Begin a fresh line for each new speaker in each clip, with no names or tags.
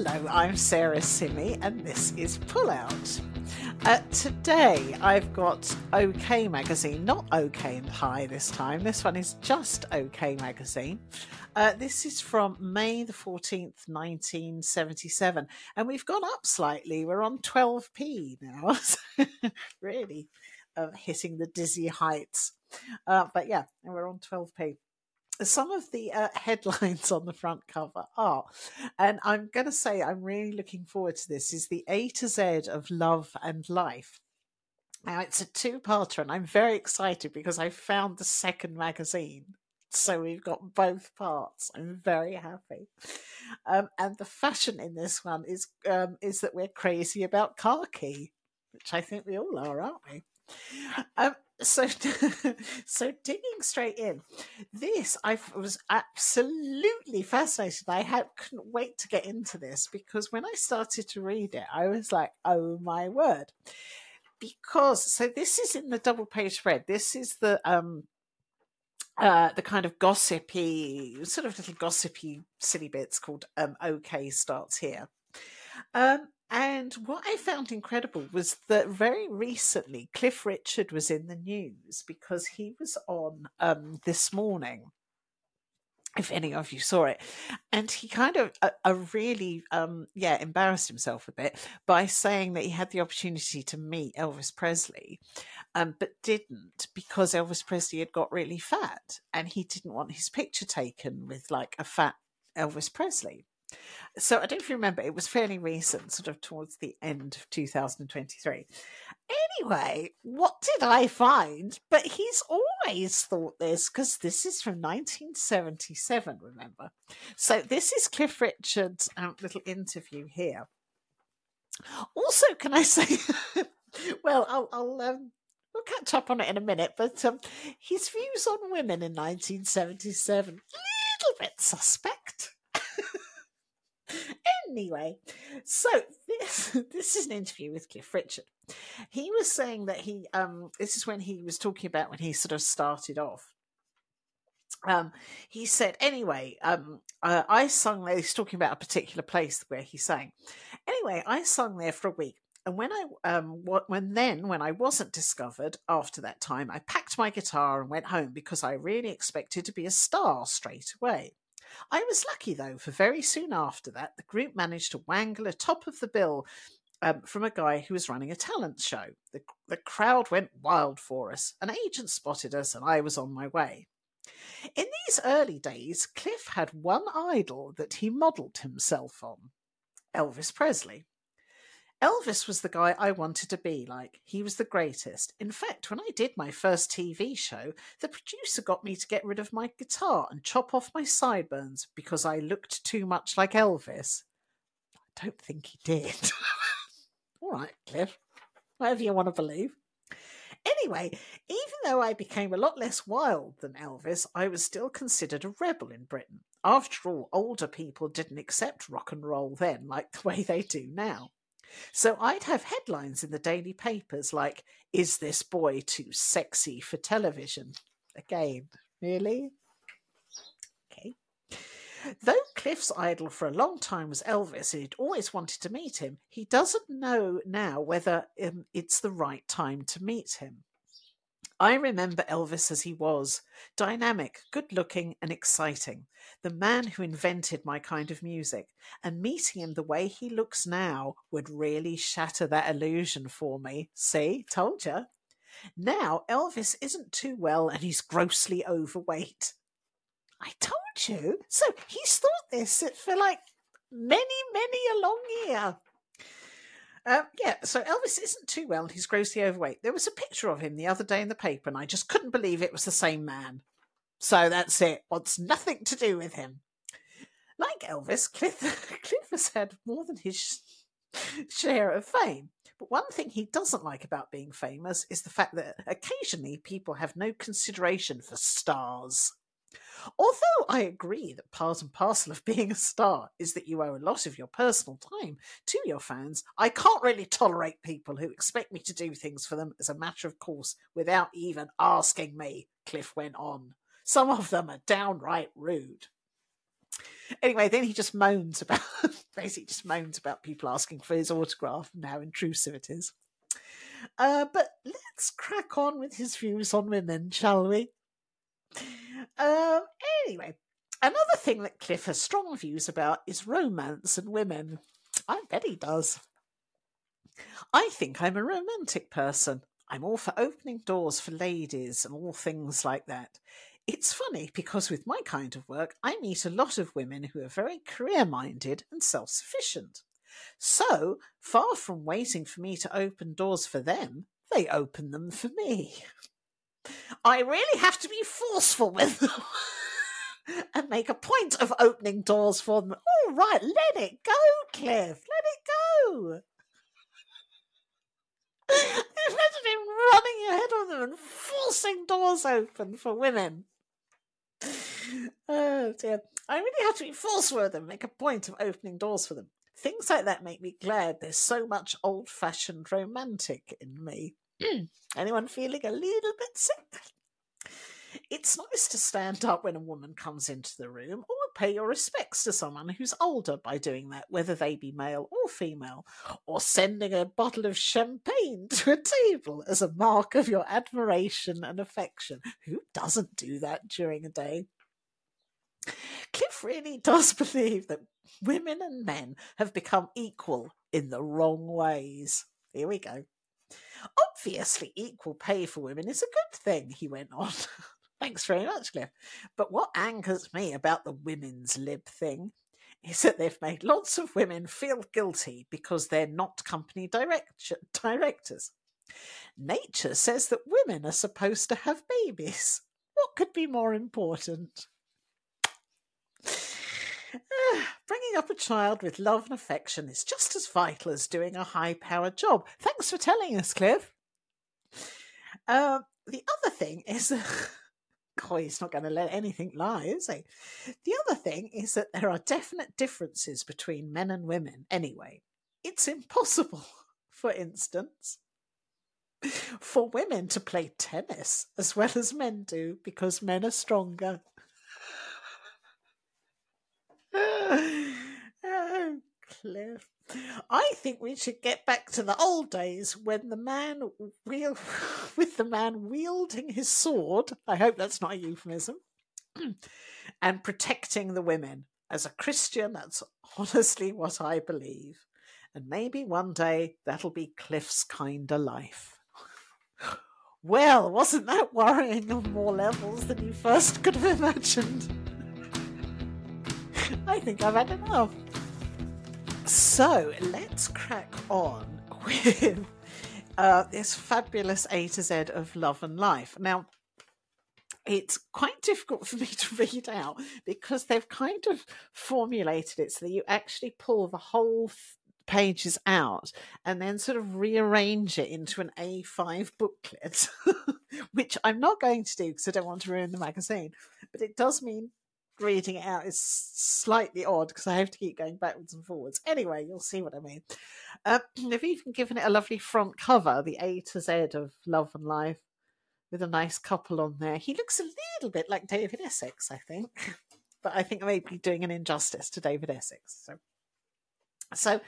Hello, I'm Sarah Simi, and this is Pull Out. Uh, today I've got OK Magazine, not OK and High this time. This one is just OK Magazine. Uh, this is from May the 14th, 1977, and we've gone up slightly. We're on 12p now. really uh, hitting the dizzy heights. Uh, but yeah, we're on 12p some of the uh, headlines on the front cover are, and I'm going to say I'm really looking forward to this, is the A to Z of love and life. Now, it's a two parter, and I'm very excited because I found the second magazine. So we've got both parts. I'm very happy. Um, and the fashion in this one is um, is that we're crazy about khaki, which I think we all are, aren't we? Um, so so digging straight in this i was absolutely fascinated. I had couldn't wait to get into this because when i started to read it i was like oh my word. Because so this is in the double page spread this is the um uh, the kind of gossipy, sort of little gossipy, silly bits called um, "OK" starts here. Um, and what I found incredible was that very recently Cliff Richard was in the news because he was on um, this morning. If any of you saw it, and he kind of a, a really um, yeah embarrassed himself a bit by saying that he had the opportunity to meet Elvis Presley, um, but didn't because Elvis Presley had got really fat and he didn't want his picture taken with like a fat Elvis Presley. So I don't know if you remember, it was fairly recent, sort of towards the end of 2023. Anyway, what did I find? But he's always thought this because this is from 1977, remember? So this is Cliff Richard's um, little interview here. Also, can I say, well, I'll, I'll um, we'll catch up on it in a minute, but um, his views on women in 1977, a little bit suspect. Anyway, so this this is an interview with Cliff Richard. He was saying that he um this is when he was talking about when he sort of started off. Um, he said, anyway, um, uh, I sung there. He's talking about a particular place where he sang. Anyway, I sung there for a week. And when I um when then when I wasn't discovered after that time, I packed my guitar and went home because I really expected to be a star straight away. I was lucky though, for very soon after that, the group managed to wangle a top of the bill um, from a guy who was running a talent show. The, the crowd went wild for us. An agent spotted us, and I was on my way. In these early days, Cliff had one idol that he modelled himself on Elvis Presley. Elvis was the guy I wanted to be like. He was the greatest. In fact, when I did my first TV show, the producer got me to get rid of my guitar and chop off my sideburns because I looked too much like Elvis. I don't think he did. All right, Cliff. Whatever you want to believe. Anyway, even though I became a lot less wild than Elvis, I was still considered a rebel in Britain. After all, older people didn't accept rock and roll then like the way they do now. So I'd have headlines in the daily papers like, Is this boy too sexy for television? Again, really? Okay. Though Cliff's idol for a long time was Elvis and he'd always wanted to meet him, he doesn't know now whether um, it's the right time to meet him. I remember Elvis as he was dynamic, good looking, and exciting. The man who invented my kind of music. And meeting him the way he looks now would really shatter that illusion for me. See, told you. Now, Elvis isn't too well and he's grossly overweight. I told you. So he's thought this for like many, many a long year. Um, yeah, so Elvis isn't too well and he's grossly overweight. There was a picture of him the other day in the paper, and I just couldn't believe it was the same man. So that's it. Wants nothing to do with him. Like Elvis, Cliff, Cliff has had more than his share of fame. But one thing he doesn't like about being famous is the fact that occasionally people have no consideration for stars. Although I agree that part and parcel of being a star is that you owe a lot of your personal time to your fans, I can't really tolerate people who expect me to do things for them as a matter of course without even asking me, Cliff went on. Some of them are downright rude. Anyway, then he just moans about basically just moans about people asking for his autograph and how intrusive it is. Uh, but let's crack on with his views on women, shall we? Um, anyway, another thing that Cliff has strong views about is romance and women. I bet he does. I think I'm a romantic person. I'm all for opening doors for ladies and all things like that. It's funny because with my kind of work, I meet a lot of women who are very career minded and self sufficient. So, far from waiting for me to open doors for them, they open them for me. I really have to be forceful with them and make a point of opening doors for them. All right, let it go, Cliff. Let it go. Imagine him running ahead of them and forcing doors open for women. Oh dear. I really have to be forceful with them, make a point of opening doors for them. Things like that make me glad there's so much old fashioned romantic in me. Anyone feeling a little bit sick? It's nice to stand up when a woman comes into the room or pay your respects to someone who's older by doing that, whether they be male or female, or sending a bottle of champagne to a table as a mark of your admiration and affection. Who doesn't do that during a day? Cliff really does believe that women and men have become equal in the wrong ways. Here we go. Obviously, equal pay for women is a good thing, he went on. Thanks very much, Cliff. But what angers me about the women's lib thing is that they've made lots of women feel guilty because they're not company direct- directors. Nature says that women are supposed to have babies. What could be more important? Bringing up a child with love and affection is just as vital as doing a high powered job. Thanks for telling us, Cliff. Uh, the other thing is. God, he's not going to let anything lie, is he? The other thing is that there are definite differences between men and women anyway. It's impossible, for instance, for women to play tennis as well as men do because men are stronger. Oh, Cliff. I think we should get back to the old days when the man wheel with the man wielding his sword. I hope that's not a euphemism. and protecting the women. As a Christian, that's honestly what I believe. And maybe one day that'll be Cliff's kind of life. Well, wasn't that worrying on more levels than you first could have imagined? I think I've had enough. So let's crack on with uh, this fabulous A to Z of love and life. Now, it's quite difficult for me to read out because they've kind of formulated it so that you actually pull the whole pages out and then sort of rearrange it into an A5 booklet, which I'm not going to do because I don't want to ruin the magazine. But it does mean reading it out is slightly odd because I have to keep going backwards and forwards. Anyway, you'll see what I mean. Uh, they've even given it a lovely front cover, the A to Z of Love and Life, with a nice couple on there. He looks a little bit like David Essex, I think, but I think I may be doing an injustice to David Essex. So. So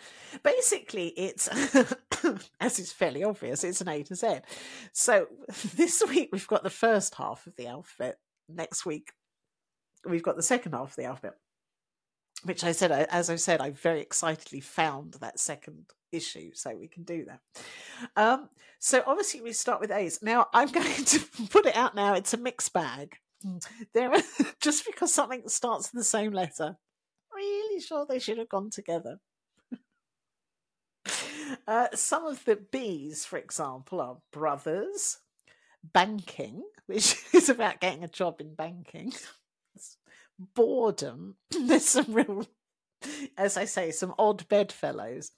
basically, it's, as is fairly obvious, it's an A to Z. So this week we've got the first half of the alphabet. Next week we've got the second half of the alphabet, which I said, as I said, I very excitedly found that second issue, so we can do that. Um, so obviously we start with A's. Now I'm going to put it out now. It's a mixed bag. There, just because something starts with the same letter, really sure they should have gone together. Uh, some of the B's, for example, are brothers, banking, which is about getting a job in banking boredom. There's some real, as I say, some odd bedfellows.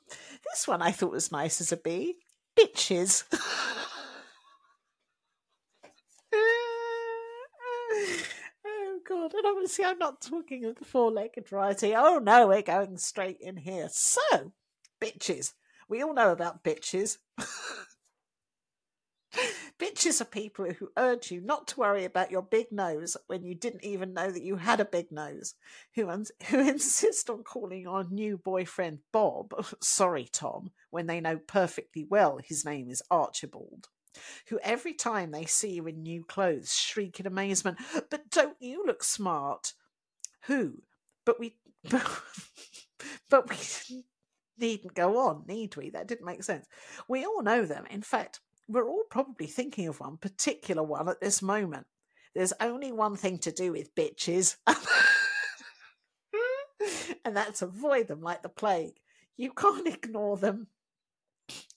This one I thought was nice as a bee. Bitches. oh god! And obviously, I'm not talking of the four-legged variety. Oh no, we're going straight in here. So, bitches. We all know about bitches. Bitches are people who urge you not to worry about your big nose when you didn't even know that you had a big nose, who, who insist on calling your new boyfriend Bob, sorry Tom, when they know perfectly well his name is Archibald, who every time they see you in new clothes shriek in amazement, But don't you look smart? Who? But we. but we needn't go on, need we? That didn't make sense. We all know them. In fact, we're all probably thinking of one particular one at this moment. There's only one thing to do with bitches, and that's avoid them like the plague. You can't ignore them.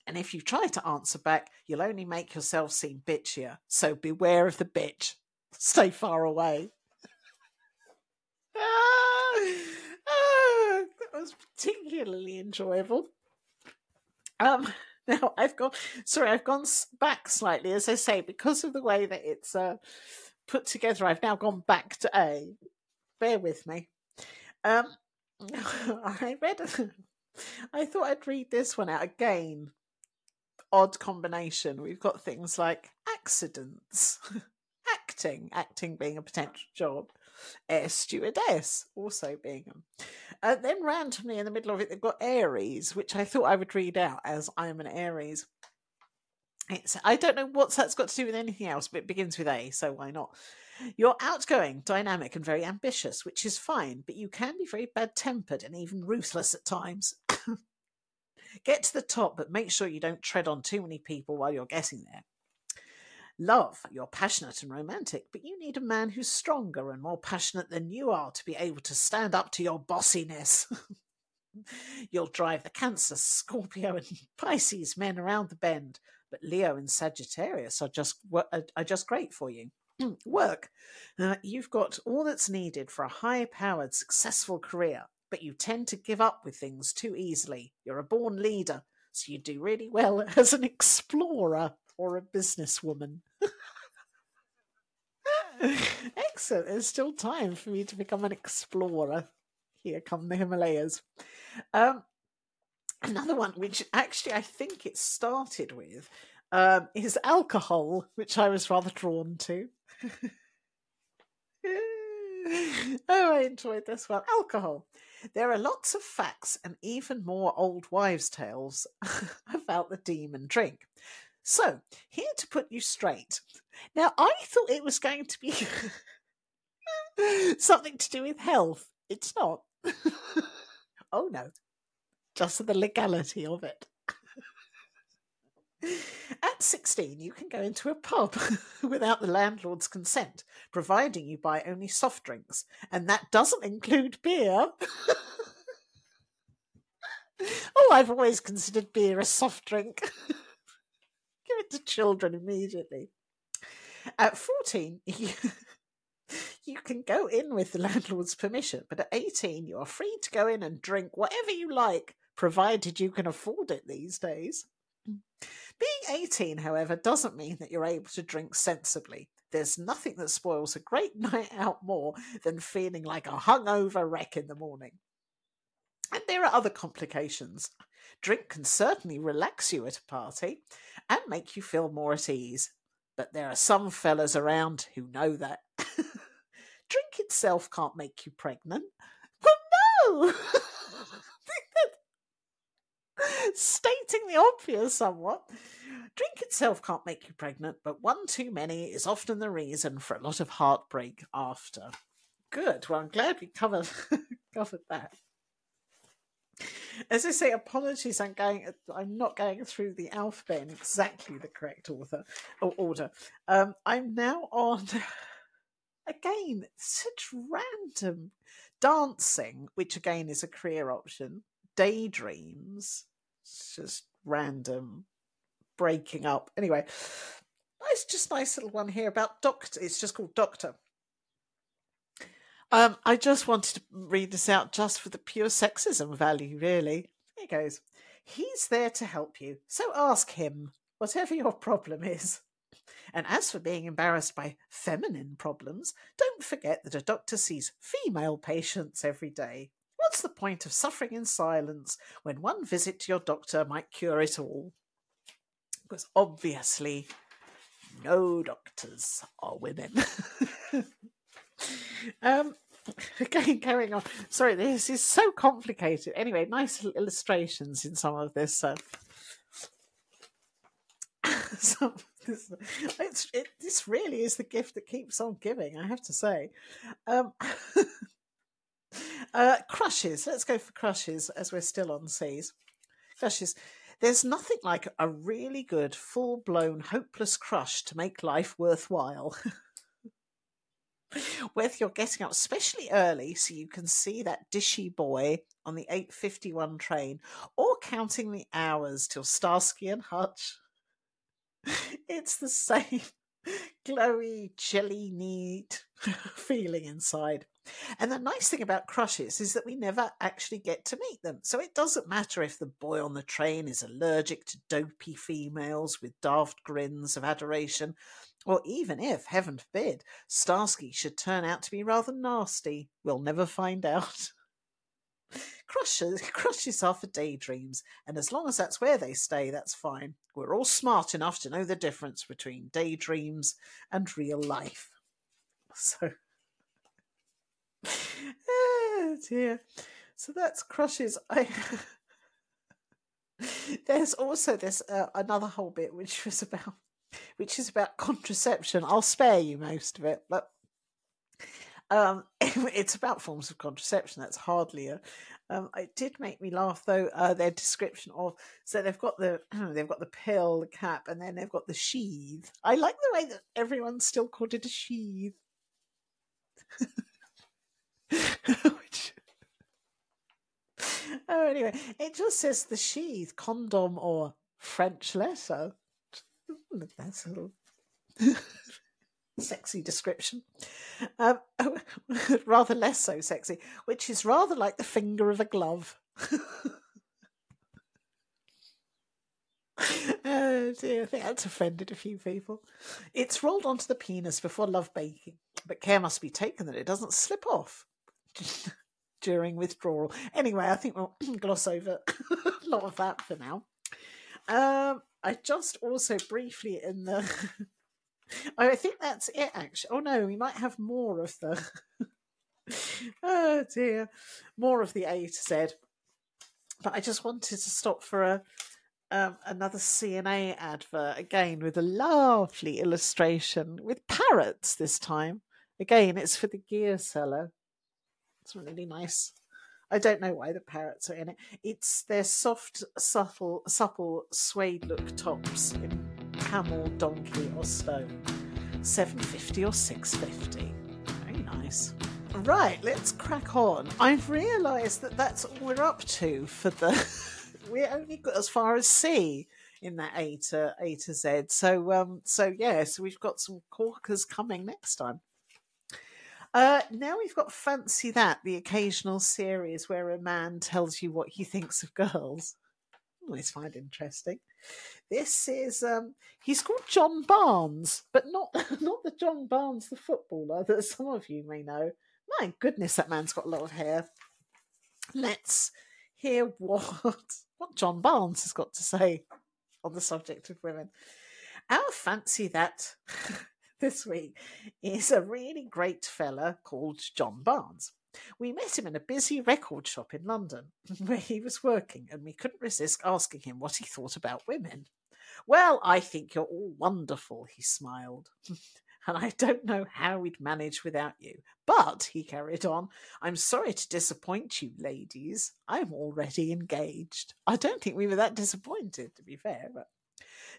And if you try to answer back, you'll only make yourself seem bitchier. So beware of the bitch. Stay far away. ah, ah, that was particularly enjoyable. Um, Now I've gone sorry, I've gone back slightly, as I say, because of the way that it's uh, put together. I've now gone back to A. Bear with me. Um, I read. I thought I'd read this one out again. Odd combination. We've got things like accidents, acting, acting being a potential job, air stewardess also Bingham. Um, and uh, then randomly in the middle of it, they've got Aries, which I thought I would read out as I am an Aries. It's I don't know what that's got to do with anything else, but it begins with A, so why not? You're outgoing, dynamic, and very ambitious, which is fine, but you can be very bad tempered and even ruthless at times. Get to the top, but make sure you don't tread on too many people while you're getting there. Love, you're passionate and romantic, but you need a man who's stronger and more passionate than you are to be able to stand up to your bossiness. You'll drive the Cancer, Scorpio, and Pisces men around the bend, but Leo and Sagittarius are just are just great for you. Work, uh, you've got all that's needed for a high-powered, successful career, but you tend to give up with things too easily. You're a born leader, so you do really well as an explorer or a businesswoman. Excellent. There's still time for me to become an explorer. Here come the Himalayas. Um, another one, which actually I think it started with, um, is alcohol, which I was rather drawn to. oh, I enjoyed this one. Alcohol. There are lots of facts and even more old wives' tales about the demon drink. So, here to put you straight. Now, I thought it was going to be something to do with health. It's not. oh no, just the legality of it. At 16, you can go into a pub without the landlord's consent, providing you buy only soft drinks, and that doesn't include beer. oh, I've always considered beer a soft drink. Give it to children immediately. At 14, you, you can go in with the landlord's permission, but at 18, you are free to go in and drink whatever you like, provided you can afford it these days. Being 18, however, doesn't mean that you're able to drink sensibly. There's nothing that spoils a great night out more than feeling like a hungover wreck in the morning. And there are other complications. Drink can certainly relax you at a party and make you feel more at ease. But there are some fellas around who know that. Drink itself can't make you pregnant. Well, no! Stating the obvious somewhat. Drink itself can't make you pregnant, but one too many is often the reason for a lot of heartbreak after. Good. Well, I'm glad we covered covered that. As I say, apologies. I'm going. I'm not going through the alphabet in exactly the correct author or order. Um, I'm now on again such random dancing, which again is a career option. Daydreams, it's just random breaking up. Anyway, it's just nice little one here about doctor. It's just called Doctor. Um, I just wanted to read this out just for the pure sexism value, really. Here goes. He's there to help you, so ask him, whatever your problem is. And as for being embarrassed by feminine problems, don't forget that a doctor sees female patients every day. What's the point of suffering in silence when one visit to your doctor might cure it all? Because obviously, no doctors are women. um, again, carrying on. Sorry, this is so complicated. Anyway, nice illustrations in some of this. Uh, some, this, it's, it, this really is the gift that keeps on giving, I have to say. Um, uh, crushes. Let's go for crushes as we're still on seas. Crushes. There's nothing like a really good, full blown, hopeless crush to make life worthwhile. Whether you're getting up especially early so you can see that dishy boy on the 8.51 train or counting the hours till Starsky and Hutch, it's the same glowy, jelly neat feeling inside. And the nice thing about crushes is that we never actually get to meet them. So it doesn't matter if the boy on the train is allergic to dopey females with daft grins of adoration, or even if, heaven forbid, Starsky should turn out to be rather nasty. We'll never find out. crushes, crushes are for daydreams, and as long as that's where they stay, that's fine. We're all smart enough to know the difference between daydreams and real life. So oh dear. So that's crushes. I there's also this uh, another whole bit which was about which is about contraception. I'll spare you most of it, but um, it's about forms of contraception. That's hardly a. Um, it did make me laugh though. Uh, their description of so they've got the they've got the pill, the cap, and then they've got the sheath. I like the way that everyone still called it a sheath. Which... Oh, anyway, it just says the sheath, condom, or French letter. That's a little sexy description. Um, rather less so sexy, which is rather like the finger of a glove. oh dear, I think that's offended a few people. It's rolled onto the penis before love baking, but care must be taken that it doesn't slip off. during withdrawal. Anyway, I think we'll gloss over a lot of that for now. Um, I just also briefly in the. I think that's it. Actually, oh no, we might have more of the. oh dear, more of the A to Z. But I just wanted to stop for a um, another C&A advert again with a lovely illustration with parrots this time. Again, it's for the gear seller. It's really nice. I don't know why the parrots are in it. It's their soft, subtle, supple suede look tops in camel, donkey, or stone. Seven fifty or six fifty. Very nice. Right, let's crack on. I've realised that that's all we're up to for the. we only got as far as C in that A to A to Z. So um, so yeah, so we've got some corkers coming next time. Uh, now we've got Fancy That, the occasional series where a man tells you what he thinks of girls. Always find interesting. This is um, he's called John Barnes, but not not the John Barnes, the footballer that some of you may know. My goodness, that man's got a lot of hair. Let's hear what what John Barnes has got to say on the subject of women. Our fancy that this week is a really great fella called John Barnes. We met him in a busy record shop in London where he was working, and we couldn't resist asking him what he thought about women. Well, I think you're all wonderful, he smiled. and I don't know how we'd manage without you. But, he carried on, I'm sorry to disappoint you, ladies. I'm already engaged. I don't think we were that disappointed, to be fair, but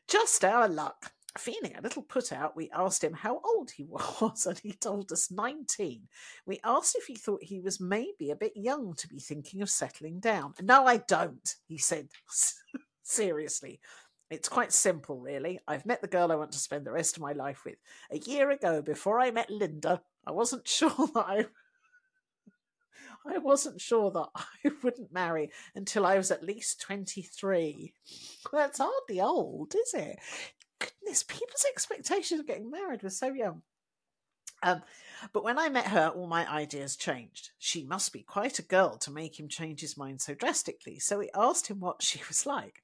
just our luck. Feeling a little put out, we asked him how old he was, and he told us 19. We asked if he thought he was maybe a bit young to be thinking of settling down. No, I don't, he said seriously. It's quite simple, really. I've met the girl I want to spend the rest of my life with. A year ago, before I met Linda, I wasn't sure that I. I wasn't sure that I wouldn't marry until I was at least 23. That's hardly old, is it? Goodness, people's expectations of getting married were so young. Um, but when I met her, all my ideas changed. She must be quite a girl to make him change his mind so drastically. So we asked him what she was like.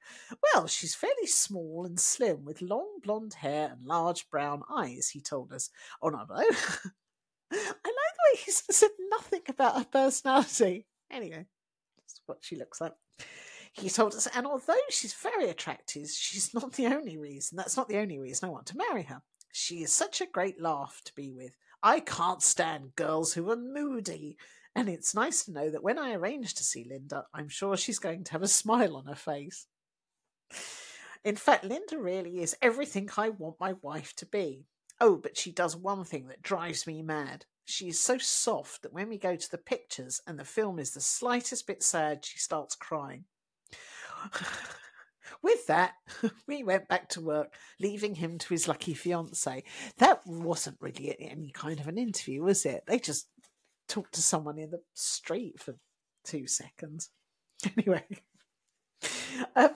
Well, she's fairly small and slim, with long blonde hair and large brown eyes, he told us. Oh, no, no. I like the way he said nothing about her personality. Anyway, that's what she looks like. He told us, and although she's very attractive, she's not the only reason. That's not the only reason I want to marry her. She is such a great laugh to be with. I can't stand girls who are moody. And it's nice to know that when I arrange to see Linda, I'm sure she's going to have a smile on her face. In fact, Linda really is everything I want my wife to be. Oh, but she does one thing that drives me mad. She is so soft that when we go to the pictures and the film is the slightest bit sad, she starts crying. With that, we went back to work, leaving him to his lucky fiance. That wasn't really any kind of an interview, was it? They just talked to someone in the street for two seconds. Anyway, um,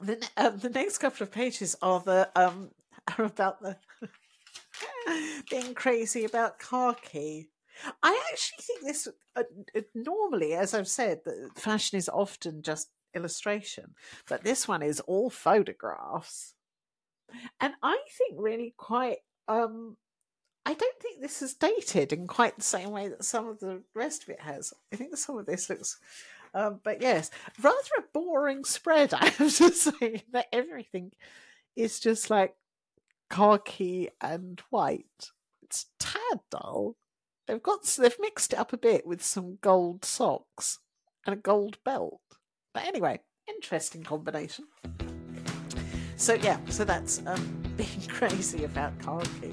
the um, the next couple of pages are the um are about the being crazy about khaki. I actually think this uh, normally, as I've said, that fashion is often just illustration, but this one is all photographs. And I think really quite um I don't think this is dated in quite the same way that some of the rest of it has. I think some of this looks um, but yes, rather a boring spread, I have to say, that everything is just like khaki and white. It's tad dull. They've got they've mixed it up a bit with some gold socks and a gold belt. But anyway, interesting combination. So yeah, so that's um, being crazy about khaki,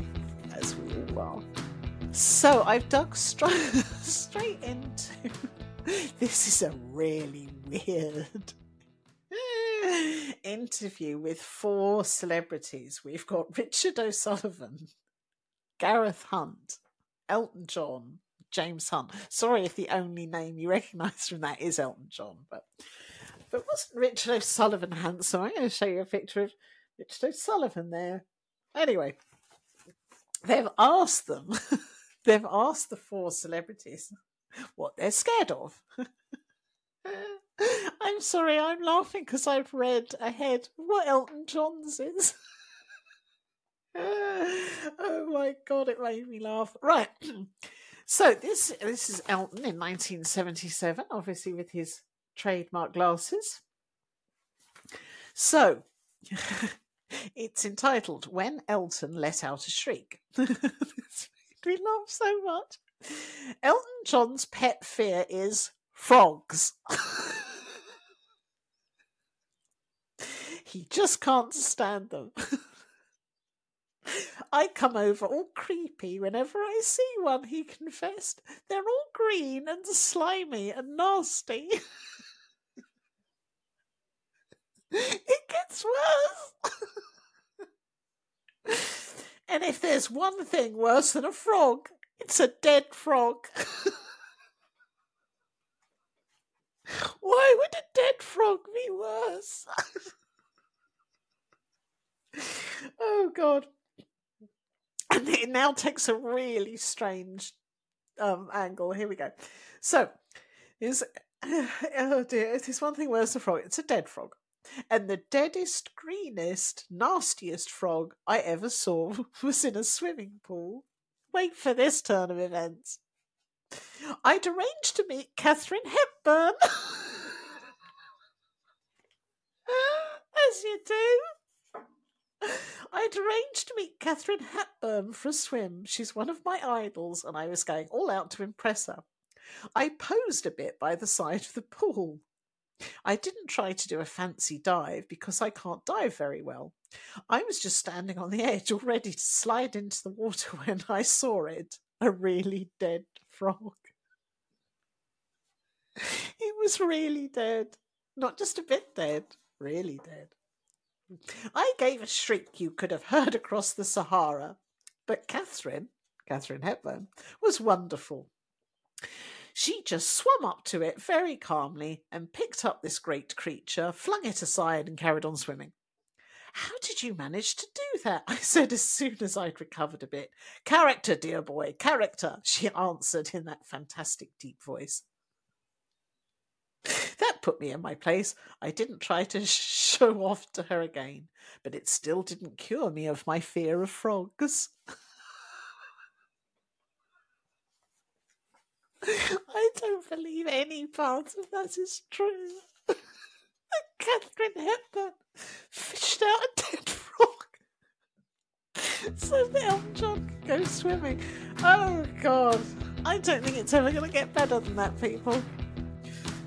as we all are. So I've dug straight straight into. this is a really weird interview with four celebrities. We've got Richard O'Sullivan, Gareth Hunt, Elton John, James Hunt. Sorry if the only name you recognise from that is Elton John, but but wasn't Richard O'Sullivan handsome? I'm going to show you a picture of Richard O'Sullivan there. Anyway, they've asked them, they've asked the four celebrities what they're scared of. I'm sorry, I'm laughing because I've read ahead what Elton John's is. oh my god, it made me laugh. Right. So this this is Elton in 1977, obviously with his trademark glasses. So it's entitled "When Elton Let Out a Shriek." we laugh so much. Elton John's pet fear is frogs. he just can't stand them. I come over all creepy whenever I see one, he confessed. They're all green and slimy and nasty. It gets worse. and if there's one thing worse than a frog, it's a dead frog. Why would a dead frog be worse? oh, God and it now takes a really strange um, angle. Here we go. So, is oh dear, it is one thing worse than a frog. It's a dead frog, and the deadest, greenest, nastiest frog I ever saw was in a swimming pool. Wait for this turn of events. I'd arranged to meet Katharine Hepburn. As you do. I'd arranged to meet Katharine Hepburn for a swim. She's one of my idols, and I was going all out to impress her. I posed a bit by the side of the pool. I didn't try to do a fancy dive because I can't dive very well. I was just standing on the edge, all ready to slide into the water when I saw it a really dead frog. It was really dead. Not just a bit dead, really dead. I gave a shriek you could have heard across the Sahara. But Katharine, Katharine Hepburn, was wonderful. She just swam up to it very calmly and picked up this great creature, flung it aside, and carried on swimming. How did you manage to do that? I said as soon as I'd recovered a bit. Character, dear boy, character, she answered in that fantastic deep voice. That put me in my place. I didn't try to show off to her again, but it still didn't cure me of my fear of frogs. I don't believe any part of that is true. Katharine Hepburn fished out a dead frog so that Elton John could go swimming. Oh, God. I don't think it's ever going to get better than that, people.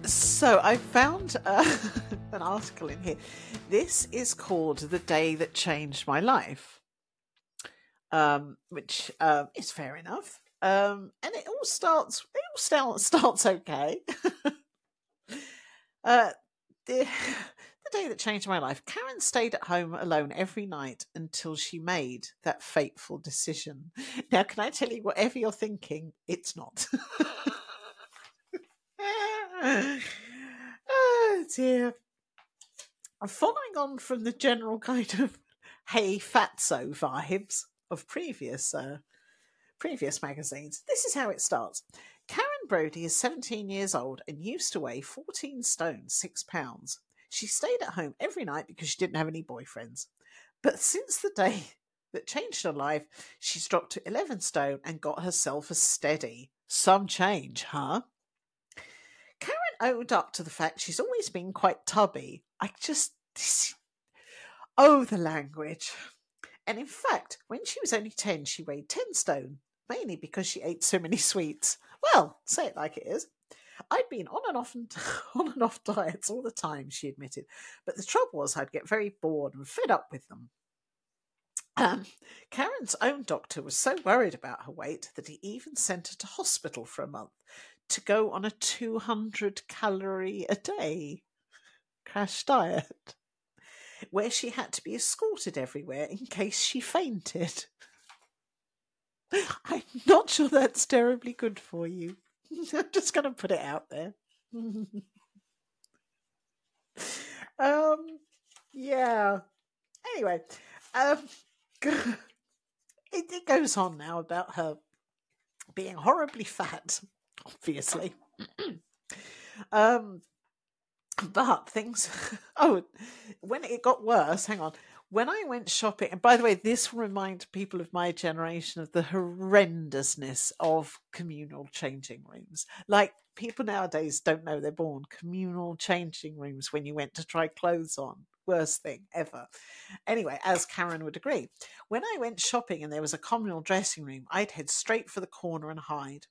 So I found uh, an article in here. This is called "The Day That Changed My Life," um, which um, is fair enough. Um, and it all starts. It all start, starts okay. uh, the, the day that changed my life. Karen stayed at home alone every night until she made that fateful decision. Now, can I tell you, whatever you're thinking, it's not. oh dear. I'm following on from the general kind of hey fatso vibes of previous uh, previous magazines, this is how it starts. Karen Brody is 17 years old and used to weigh 14 stone 6 pounds. She stayed at home every night because she didn't have any boyfriends. But since the day that changed her life, she's dropped to 11 stone and got herself a steady. Some change, huh? Karen owned up to the fact she's always been quite tubby. I just. Oh, the language. And in fact, when she was only 10, she weighed 10 stone, mainly because she ate so many sweets. Well, say it like it is. I'd been on and off and on and off diets all the time, she admitted. But the trouble was I'd get very bored and fed up with them. Um, Karen's own doctor was so worried about her weight that he even sent her to hospital for a month to go on a 200 calorie a day crash diet where she had to be escorted everywhere in case she fainted. I'm not sure that's terribly good for you. I'm just going to put it out there. um, yeah. Anyway, um, it, it goes on now about her being horribly fat obviously. um, but things. Oh, when it got worse, hang on. When I went shopping, and by the way, this will remind people of my generation of the horrendousness of communal changing rooms. Like people nowadays don't know they're born. Communal changing rooms when you went to try clothes on worst thing ever. Anyway, as Karen would agree, when I went shopping and there was a communal dressing room, I'd head straight for the corner and hide.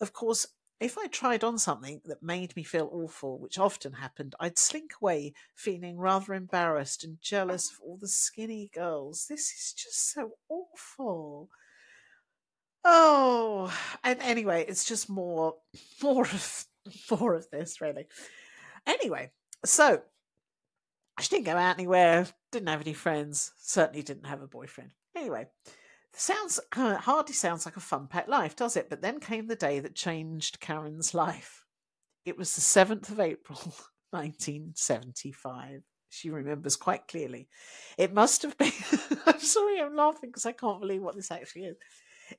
Of course, if I tried on something that made me feel awful, which often happened, I'd slink away feeling rather embarrassed and jealous of all the skinny girls. This is just so awful. Oh, and anyway, it's just more, more of, more of this, really. Anyway, so she didn't go out anywhere, didn't have any friends, certainly didn't have a boyfriend. Anyway, sounds uh, hardly sounds like a fun packed life, does it? But then came the day that changed Karen's life. It was the 7th of April, 1975. She remembers quite clearly. It must have been, I'm sorry I'm laughing because I can't believe what this actually is.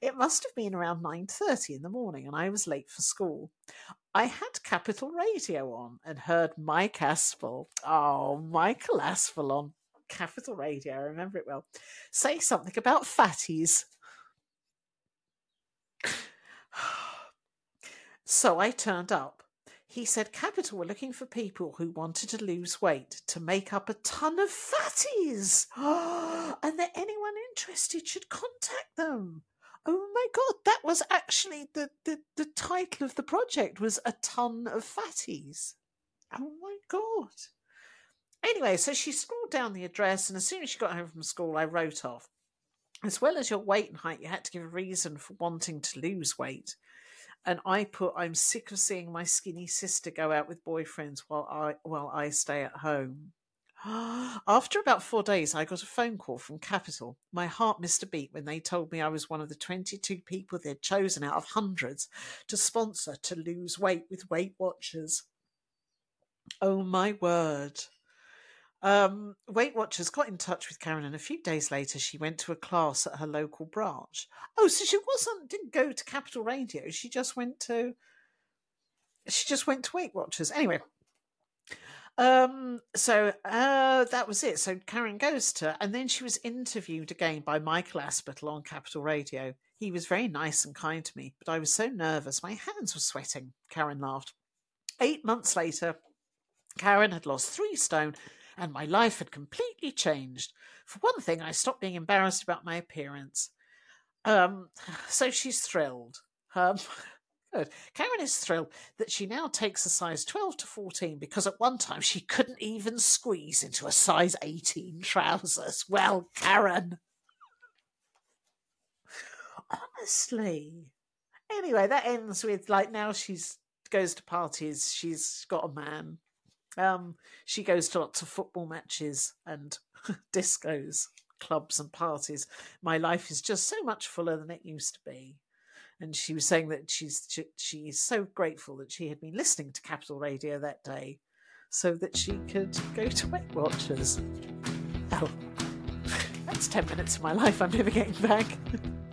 It must have been around 9:30 in the morning and I was late for school. I had Capital Radio on and heard Mike Aspel. Oh, Michael Aspel on Capital Radio, I remember it well. Say something about fatties. so I turned up. He said Capital were looking for people who wanted to lose weight to make up a ton of fatties, and that anyone interested should contact them. Oh my god, that was actually the, the, the title of the project was A Ton of Fatties. Oh my god. Anyway, so she scrolled down the address, and as soon as she got home from school, I wrote off. As well as your weight and height, you had to give a reason for wanting to lose weight. And I put, I'm sick of seeing my skinny sister go out with boyfriends while I while I stay at home. After about four days, I got a phone call from Capital. My heart missed a beat when they told me I was one of the 22 people they'd chosen out of hundreds to sponsor to lose weight with Weight Watchers. Oh my word. Um, Weight Watchers got in touch with Karen, and a few days later, she went to a class at her local branch. Oh, so she wasn't didn't go to Capital Radio. She just went to she just went to Weight Watchers. Anyway, um, so uh, that was it. So Karen goes to, and then she was interviewed again by Michael Aspinall on Capital Radio. He was very nice and kind to me, but I was so nervous, my hands were sweating. Karen laughed. Eight months later, Karen had lost three stone, and my life had completely changed. For one thing, I stopped being embarrassed about my appearance. Um, so she's thrilled. Um, Good. Karen is thrilled that she now takes a size 12 to 14 because at one time she couldn't even squeeze into a size 18 trousers. Well, Karen. Honestly. Anyway, that ends with like now she's goes to parties, she's got a man. Um, she goes to lots of football matches and discos, clubs and parties. My life is just so much fuller than it used to be and she was saying that she's she, she's so grateful that she had been listening to Capital Radio that day, so that she could go to Weight Watchers. Oh, that's ten minutes of my life I'm never getting back.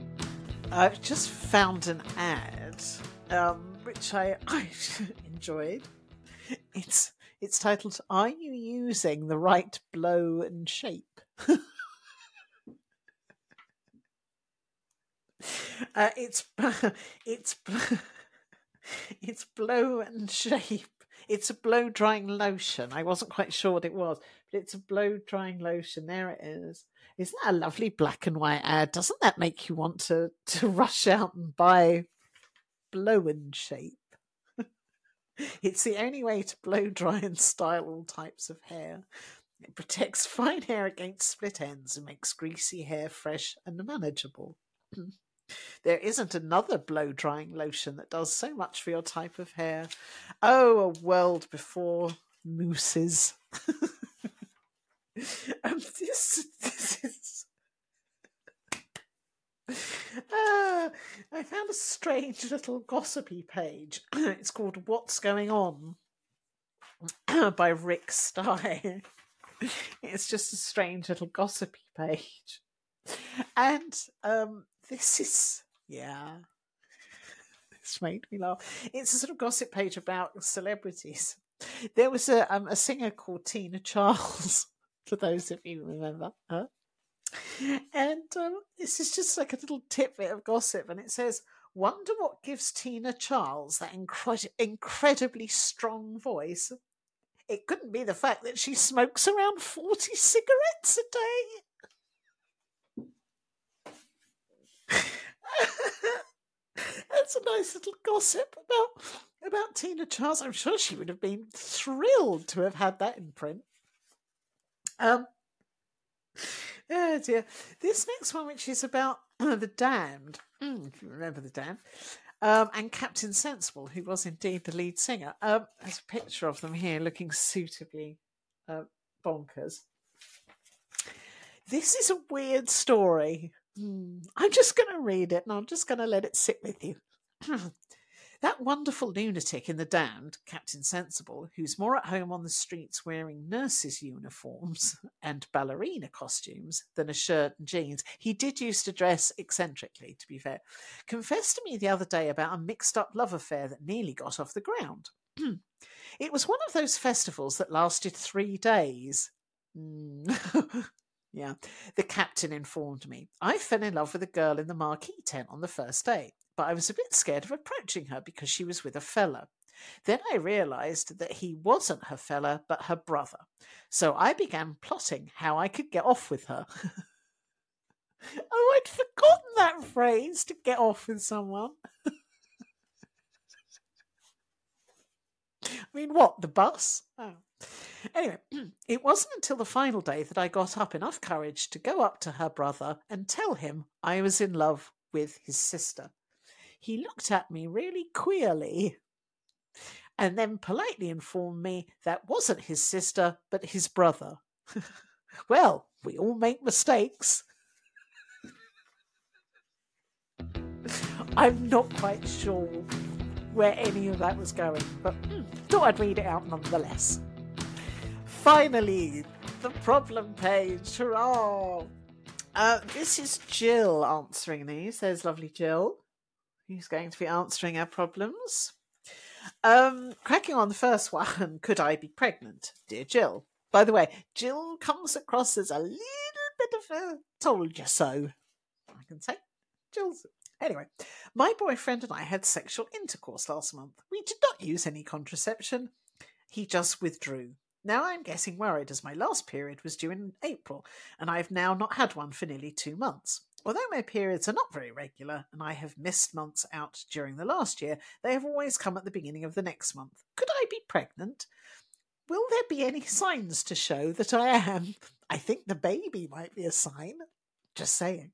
I've just found an ad, um, which I I enjoyed. It's it's titled "Are you using the right blow and shape?" Uh, it's it's it's blow and shape. It's a blow drying lotion. I wasn't quite sure what it was, but it's a blow drying lotion. There it is. Isn't that a lovely black and white ad? Doesn't that make you want to to rush out and buy blow and shape? It's the only way to blow dry and style all types of hair. It protects fine hair against split ends and makes greasy hair fresh and manageable. There isn't another blow drying lotion that does so much for your type of hair. Oh, a world before mousses. um, this, this is. Uh, I found a strange little gossipy page. it's called What's Going On by Rick Stein. It's just a strange little gossipy page. And um, this is yeah. This made me laugh. It's a sort of gossip page about celebrities. There was a um, a singer called Tina Charles, for those of you who remember her. And um, this is just like a little tidbit of gossip, and it says, "Wonder what gives Tina Charles that incre- incredibly strong voice." It couldn't be the fact that she smokes around forty cigarettes a day. That's a nice little gossip about about Tina Charles. I'm sure she would have been thrilled to have had that in print. Um, oh dear. This next one, which is about uh, the Damned, mm, if you remember the Damned, um, and Captain Sensible, who was indeed the lead singer. Um, there's a picture of them here, looking suitably uh, bonkers. This is a weird story. Hmm. I'm just going to read it and I'm just going to let it sit with you. that wonderful lunatic in The Damned, Captain Sensible, who's more at home on the streets wearing nurses' uniforms and ballerina costumes than a shirt and jeans, he did used to dress eccentrically, to be fair, confessed to me the other day about a mixed up love affair that nearly got off the ground. it was one of those festivals that lasted three days. Mm. Yeah. The captain informed me. I fell in love with a girl in the marquee tent on the first day, but I was a bit scared of approaching her because she was with a fella. Then I realized that he wasn't her fella, but her brother. So I began plotting how I could get off with her. oh, I'd forgotten that phrase to get off with someone. I mean, what? The bus? Oh. Anyway, it wasn't until the final day that I got up enough courage to go up to her brother and tell him I was in love with his sister. He looked at me really queerly and then politely informed me that wasn't his sister, but his brother. well, we all make mistakes. I'm not quite sure where any of that was going, but mm, thought I'd read it out nonetheless. Finally, the problem page. Hurrah! Uh, this is Jill answering these. There's lovely Jill, who's going to be answering our problems. Um, cracking on the first one, could I be pregnant? Dear Jill. By the way, Jill comes across as a little bit of a told you so. I can say. Jill's. Anyway, my boyfriend and I had sexual intercourse last month. We did not use any contraception. He just withdrew. Now I'm getting worried as my last period was due in April, and I have now not had one for nearly two months. Although my periods are not very regular, and I have missed months out during the last year, they have always come at the beginning of the next month. Could I be pregnant? Will there be any signs to show that I am? I think the baby might be a sign. Just saying.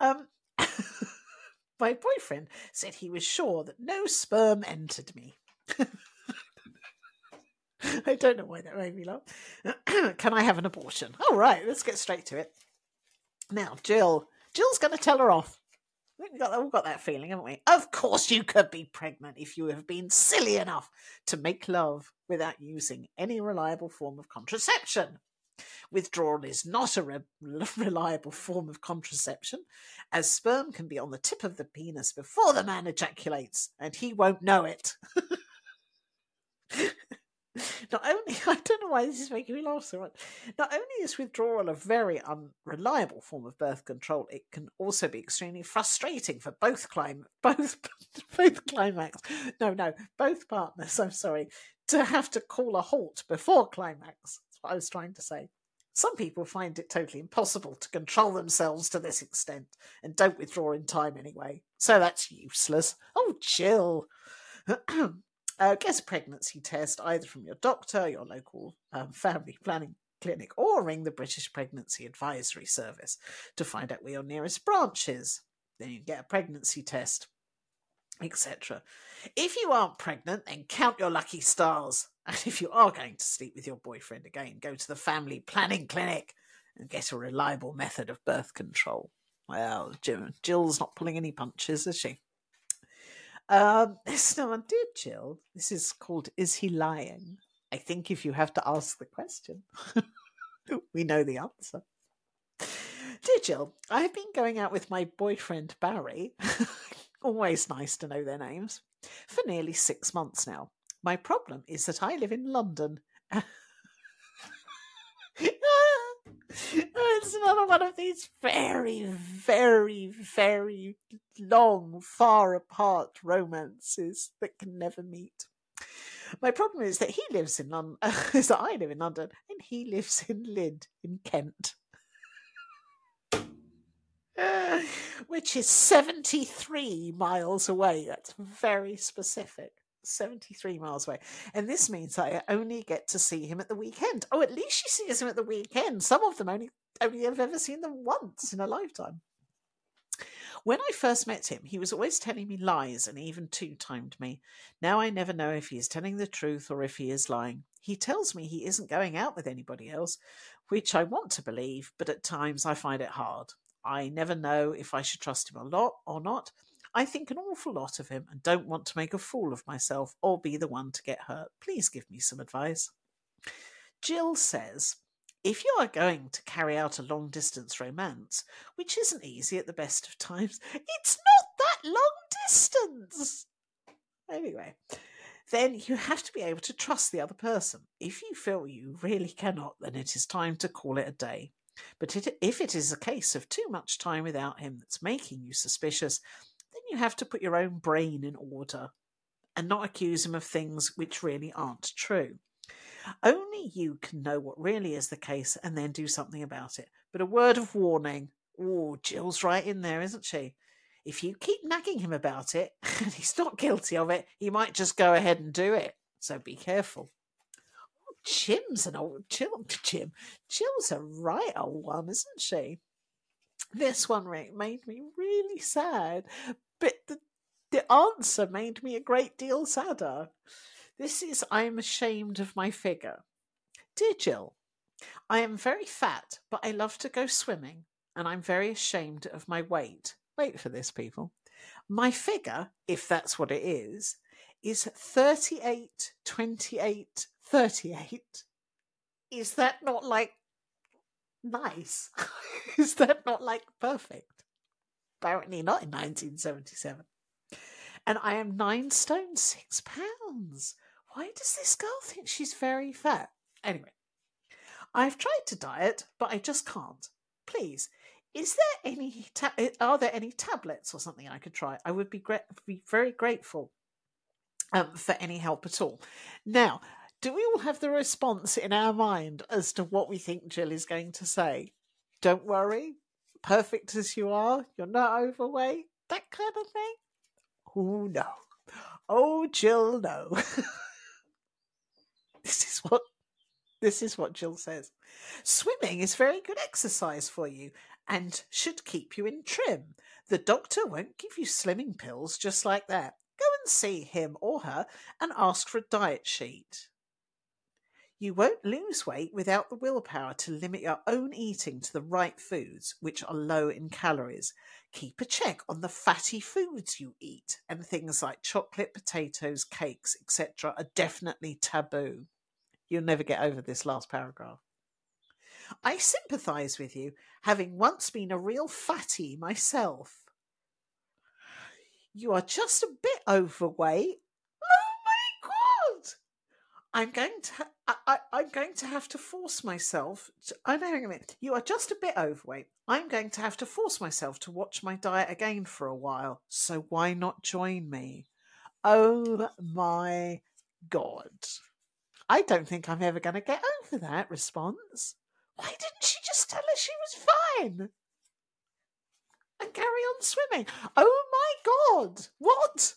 Um, my boyfriend said he was sure that no sperm entered me. I don't know why that made me laugh. Can I have an abortion? All right, let's get straight to it. Now, Jill. Jill's going to tell her off. We've got, we've got that feeling, haven't we? Of course, you could be pregnant if you have been silly enough to make love without using any reliable form of contraception. Withdrawal is not a re- reliable form of contraception, as sperm can be on the tip of the penis before the man ejaculates, and he won't know it. Not only, I don't know why this is making me laugh so much. Not only is withdrawal a very unreliable form of birth control, it can also be extremely frustrating for both clim both both climax. No, no, both partners. I'm sorry to have to call a halt before climax. That's what I was trying to say. Some people find it totally impossible to control themselves to this extent and don't withdraw in time anyway. So that's useless. Oh, chill. Uh, get a pregnancy test either from your doctor, your local um, family planning clinic, or ring the British Pregnancy Advisory Service to find out where your nearest branch is. Then you get a pregnancy test, etc. If you aren't pregnant, then count your lucky stars. And if you are going to sleep with your boyfriend again, go to the family planning clinic and get a reliable method of birth control. Well, Jill's not pulling any punches, is she? Um, there's no one Jill. This is called Is He Lying? I think if you have to ask the question, we know the answer. Dear Jill, I have been going out with my boyfriend Barry, always nice to know their names, for nearly six months now. My problem is that I live in London it's another one of these very, very, very long, far apart romances that can never meet. My problem is that he lives in London, is that I live in London, and he lives in Lydd in Kent. which is 73 miles away. That's very specific. 73 miles away. And this means I only get to see him at the weekend. Oh, at least she sees him at the weekend. Some of them only only have ever seen them once in a lifetime. When I first met him, he was always telling me lies and even two timed me. Now I never know if he is telling the truth or if he is lying. He tells me he isn't going out with anybody else, which I want to believe, but at times I find it hard. I never know if I should trust him a lot or not. I think an awful lot of him and don't want to make a fool of myself or be the one to get hurt. Please give me some advice. Jill says, if you are going to carry out a long distance romance, which isn't easy at the best of times, it's not that long distance. Anyway, then you have to be able to trust the other person. If you feel you really cannot, then it is time to call it a day. But it, if it is a case of too much time without him that's making you suspicious, then you have to put your own brain in order and not accuse him of things which really aren't true. Only you can know what really is the case and then do something about it. But a word of warning. Oh, Jill's right in there, isn't she? If you keep nagging him about it and he's not guilty of it, he might just go ahead and do it. So be careful. Oh, Jim's an old Jill. Jim. Jill's a right old one, isn't she? This one made me really sad, but the, the answer made me a great deal sadder. This is I am ashamed of my figure. Dear Jill, I am very fat, but I love to go swimming, and I'm very ashamed of my weight. Wait for this, people. My figure, if that's what it is, is 38, 28, 38. is that not like nice? is that not like perfect? Apparently not in 1977. And I am nine stone six pounds. Why does this girl think she's very fat? Anyway, I've tried to diet, but I just can't. Please, is there any ta- are there any tablets or something I could try? I would be great, be very grateful um, for any help at all. Now, do we all have the response in our mind as to what we think Jill is going to say? Don't worry, perfect as you are, you're not overweight, that kind of thing. Oh no, oh Jill, no. this is what this is what Jill says. Swimming is very good exercise for you and should keep you in trim. The doctor won't give you slimming pills just like that. Go and see him or her and ask for a diet sheet. You won't lose weight without the willpower to limit your own eating to the right foods, which are low in calories. Keep a check on the fatty foods you eat, and things like chocolate, potatoes, cakes, etc., are definitely taboo. You'll never get over this last paragraph. I sympathise with you, having once been a real fatty myself. You are just a bit overweight. Oh! I'm going to. I, am going to have to force myself. To, oh, I know. a minute. You are just a bit overweight. I'm going to have to force myself to watch my diet again for a while. So why not join me? Oh my god! I don't think I'm ever going to get over that response. Why didn't she just tell us she was fine? And carry on swimming. Oh my god! What?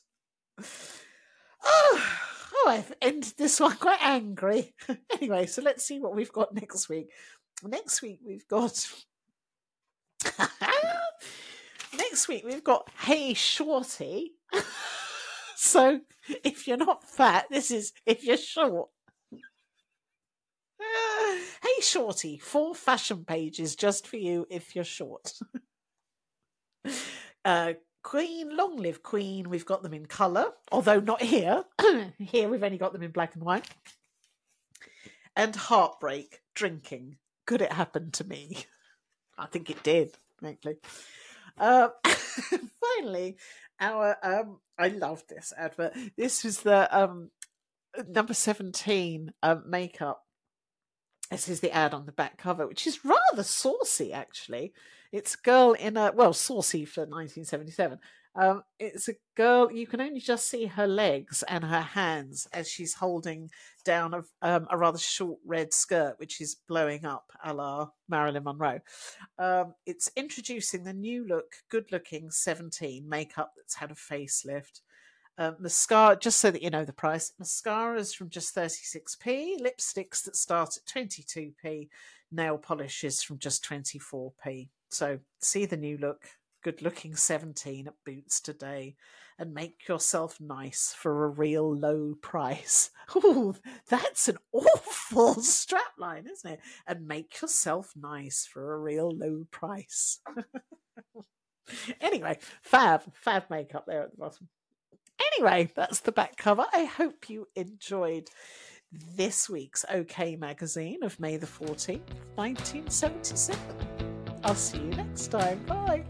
Oh, oh I've ended this one quite angry. anyway, so let's see what we've got next week. Next week we've got. next week we've got Hey Shorty. so if you're not fat, this is if you're short hey, Shorty, four fashion pages just for you if you're short. uh, Queen, long live Queen. We've got them in colour, although not here. here we've only got them in black and white. And Heartbreak, drinking. Could it happen to me? I think it did, frankly. Uh, finally, our um, I love this advert. This was the um number seventeen um, makeup this is the ad on the back cover, which is rather saucy, actually. It's a girl in a, well, saucy for 1977. Um, it's a girl, you can only just see her legs and her hands as she's holding down a, um, a rather short red skirt, which is blowing up a la Marilyn Monroe. Um, it's introducing the new look, good looking 17 makeup that's had a facelift. Uh, mascara, just so that you know the price, mascaras from just 36p, lipsticks that start at 22p, nail polishes from just 24p. So see the new look, good looking 17 at Boots today and make yourself nice for a real low price. Oh, that's an awful strapline, isn't it? And make yourself nice for a real low price. anyway, fab, fab makeup there at the bottom. Anyway, that's the back cover. I hope you enjoyed this week's OK magazine of May the 14th, 1977. I'll see you next time. Bye.